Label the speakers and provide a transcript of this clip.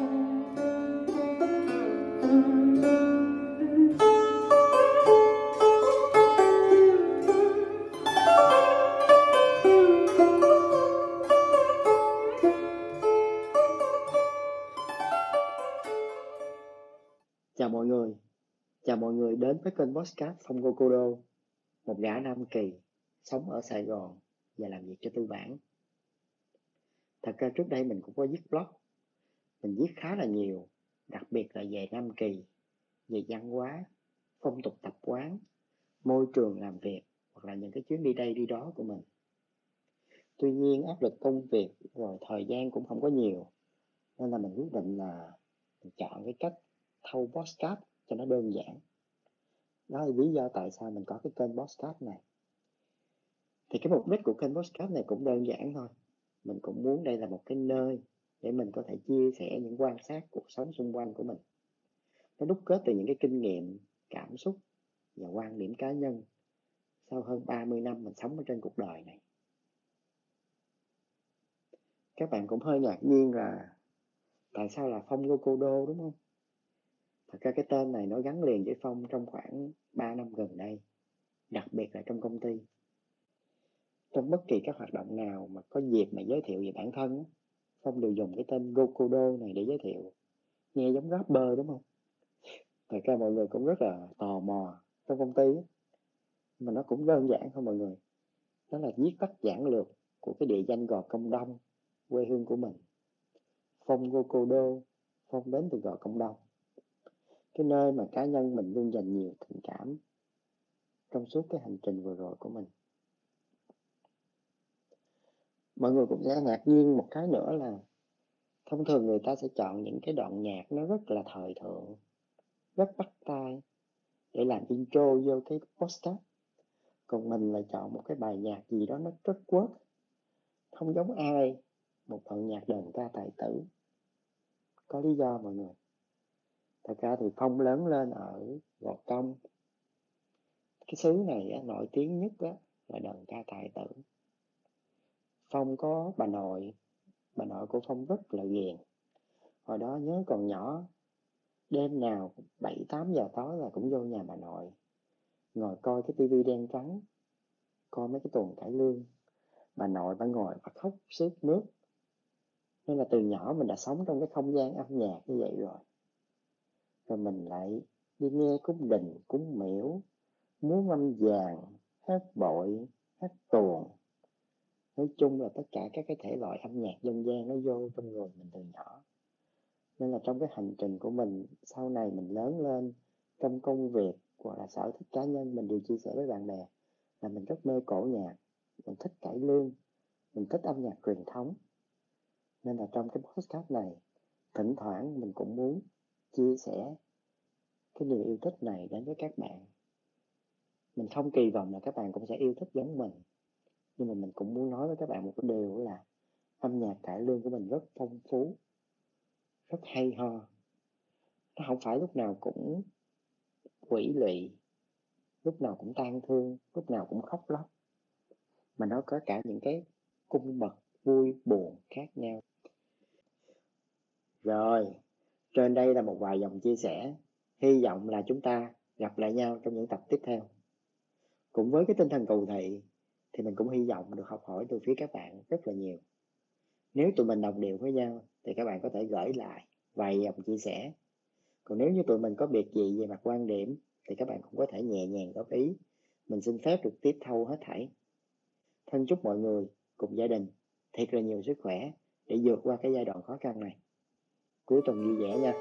Speaker 1: Chào mọi người, chào mọi người đến với kênh Podcast Phong Cô Cô Đô, một gã Nam Kỳ, sống ở Sài Gòn và làm việc cho tư bản. Thật ra trước đây mình cũng có viết blog, mình viết khá là nhiều, đặc biệt là về Nam Kỳ, về văn hóa, phong tục tập quán, môi trường làm việc hoặc là những cái chuyến đi đây đi đó của mình. Tuy nhiên áp lực công việc rồi thời gian cũng không có nhiều, nên là mình quyết định là mình chọn cái cách thâu podcast cho nó đơn giản. Đó là lý do tại sao mình có cái kênh podcast này. Thì cái mục đích của kênh podcast này cũng đơn giản thôi. Mình cũng muốn đây là một cái nơi để mình có thể chia sẻ những quan sát cuộc sống xung quanh của mình. Nó đúc kết từ những cái kinh nghiệm cảm xúc và quan điểm cá nhân sau hơn 30 năm mình sống ở trên cuộc đời này. Các bạn cũng hơi ngạc nhiên là tại sao là phong cô cô đô đúng không? Thật ra cái tên này nó gắn liền với Phong trong khoảng 3 năm gần đây, đặc biệt là trong công ty. Trong bất kỳ các hoạt động nào mà có dịp mà giới thiệu về bản thân, Phong đều dùng cái tên Gokudo này để giới thiệu. Nghe giống rapper đúng không? Thật ra mọi người cũng rất là tò mò trong công ty, mà nó cũng đơn giản thôi mọi người. Đó là viết tắt giản lược của cái địa danh Gò Công Đông, quê hương của mình. Phong Gokudo Phong đến từ Gò Công Đông cái nơi mà cá nhân mình luôn dành nhiều tình cảm trong suốt cái hành trình vừa rồi của mình mọi người cũng sẽ ngạc nhiên một cái nữa là thông thường người ta sẽ chọn những cái đoạn nhạc nó rất là thời thượng rất bắt tai để làm intro vô cái poster, còn mình lại chọn một cái bài nhạc gì đó nó rất quất không giống ai một đoạn nhạc đờn ca tài tử. Có lý do mọi người. Thật ra thì phong lớn lên ở gò công cái xứ này á, nổi tiếng nhất á, là đờn ca tài tử phong có bà nội. Bà nội của phong rất là ghiền. Hồi đó nhớ còn nhỏ, đêm nào bảy, tám giờ tối là cũng vô nhà bà nội, ngồi coi cái tivi đen trắng, coi mấy cái tuần cải lương. Bà nội bà ngồi bà khóc sướt nước nên là từ nhỏ mình đã sống trong cái không gian âm nhạc như vậy rồi. Rồi mình lại đi nghe cúng đình, cúng miễu múa âm vàng, hát bội, hát tuồng nói chung là tất cả các cái thể loại âm nhạc dân gian nó vô trong người mình từ nhỏ. Nên là trong cái hành trình của mình, sau này mình lớn lên, trong công việc hoặc là sở thích cá nhân mình đều chia sẻ với bạn bè là mình rất mê cổ nhạc, mình thích cải lương, mình thích âm nhạc truyền thống. Nên là trong cái podcast này, thỉnh thoảng mình cũng muốn chia sẻ cái niềm yêu thích này đến với các bạn. Mình không kỳ vọng là các bạn cũng sẽ yêu thích giống mình nhưng mà mình cũng muốn nói với các bạn một cái điều là âm nhạc cải lương của mình rất phong phú, rất hay ho. Nó không phải lúc nào cũng quỷ lụy lúc nào cũng tan thương, lúc nào cũng khóc lóc, mà nó có cả những cái cung bậc vui buồn khác nhau. Rồi, trên đây là một vài dòng chia sẻ. Hy vọng là chúng ta gặp lại nhau trong những tập tiếp theo. Cũng với cái tinh thần cầu thị thì mình cũng hy vọng được học hỏi từ phía các bạn rất là nhiều. Nếu tụi mình đồng điệu với nhau thì các bạn có thể gửi lại vài dòng chia sẻ. Còn nếu như tụi mình có biệt gì về mặt quan điểm thì các bạn cũng có thể nhẹ nhàng góp ý. Mình xin phép được tiếp thâu hết thảy. Thân chúc mọi người cùng gia đình thiệt là nhiều sức khỏe để vượt qua cái giai đoạn khó khăn này. Cuối tuần vui vẻ nha.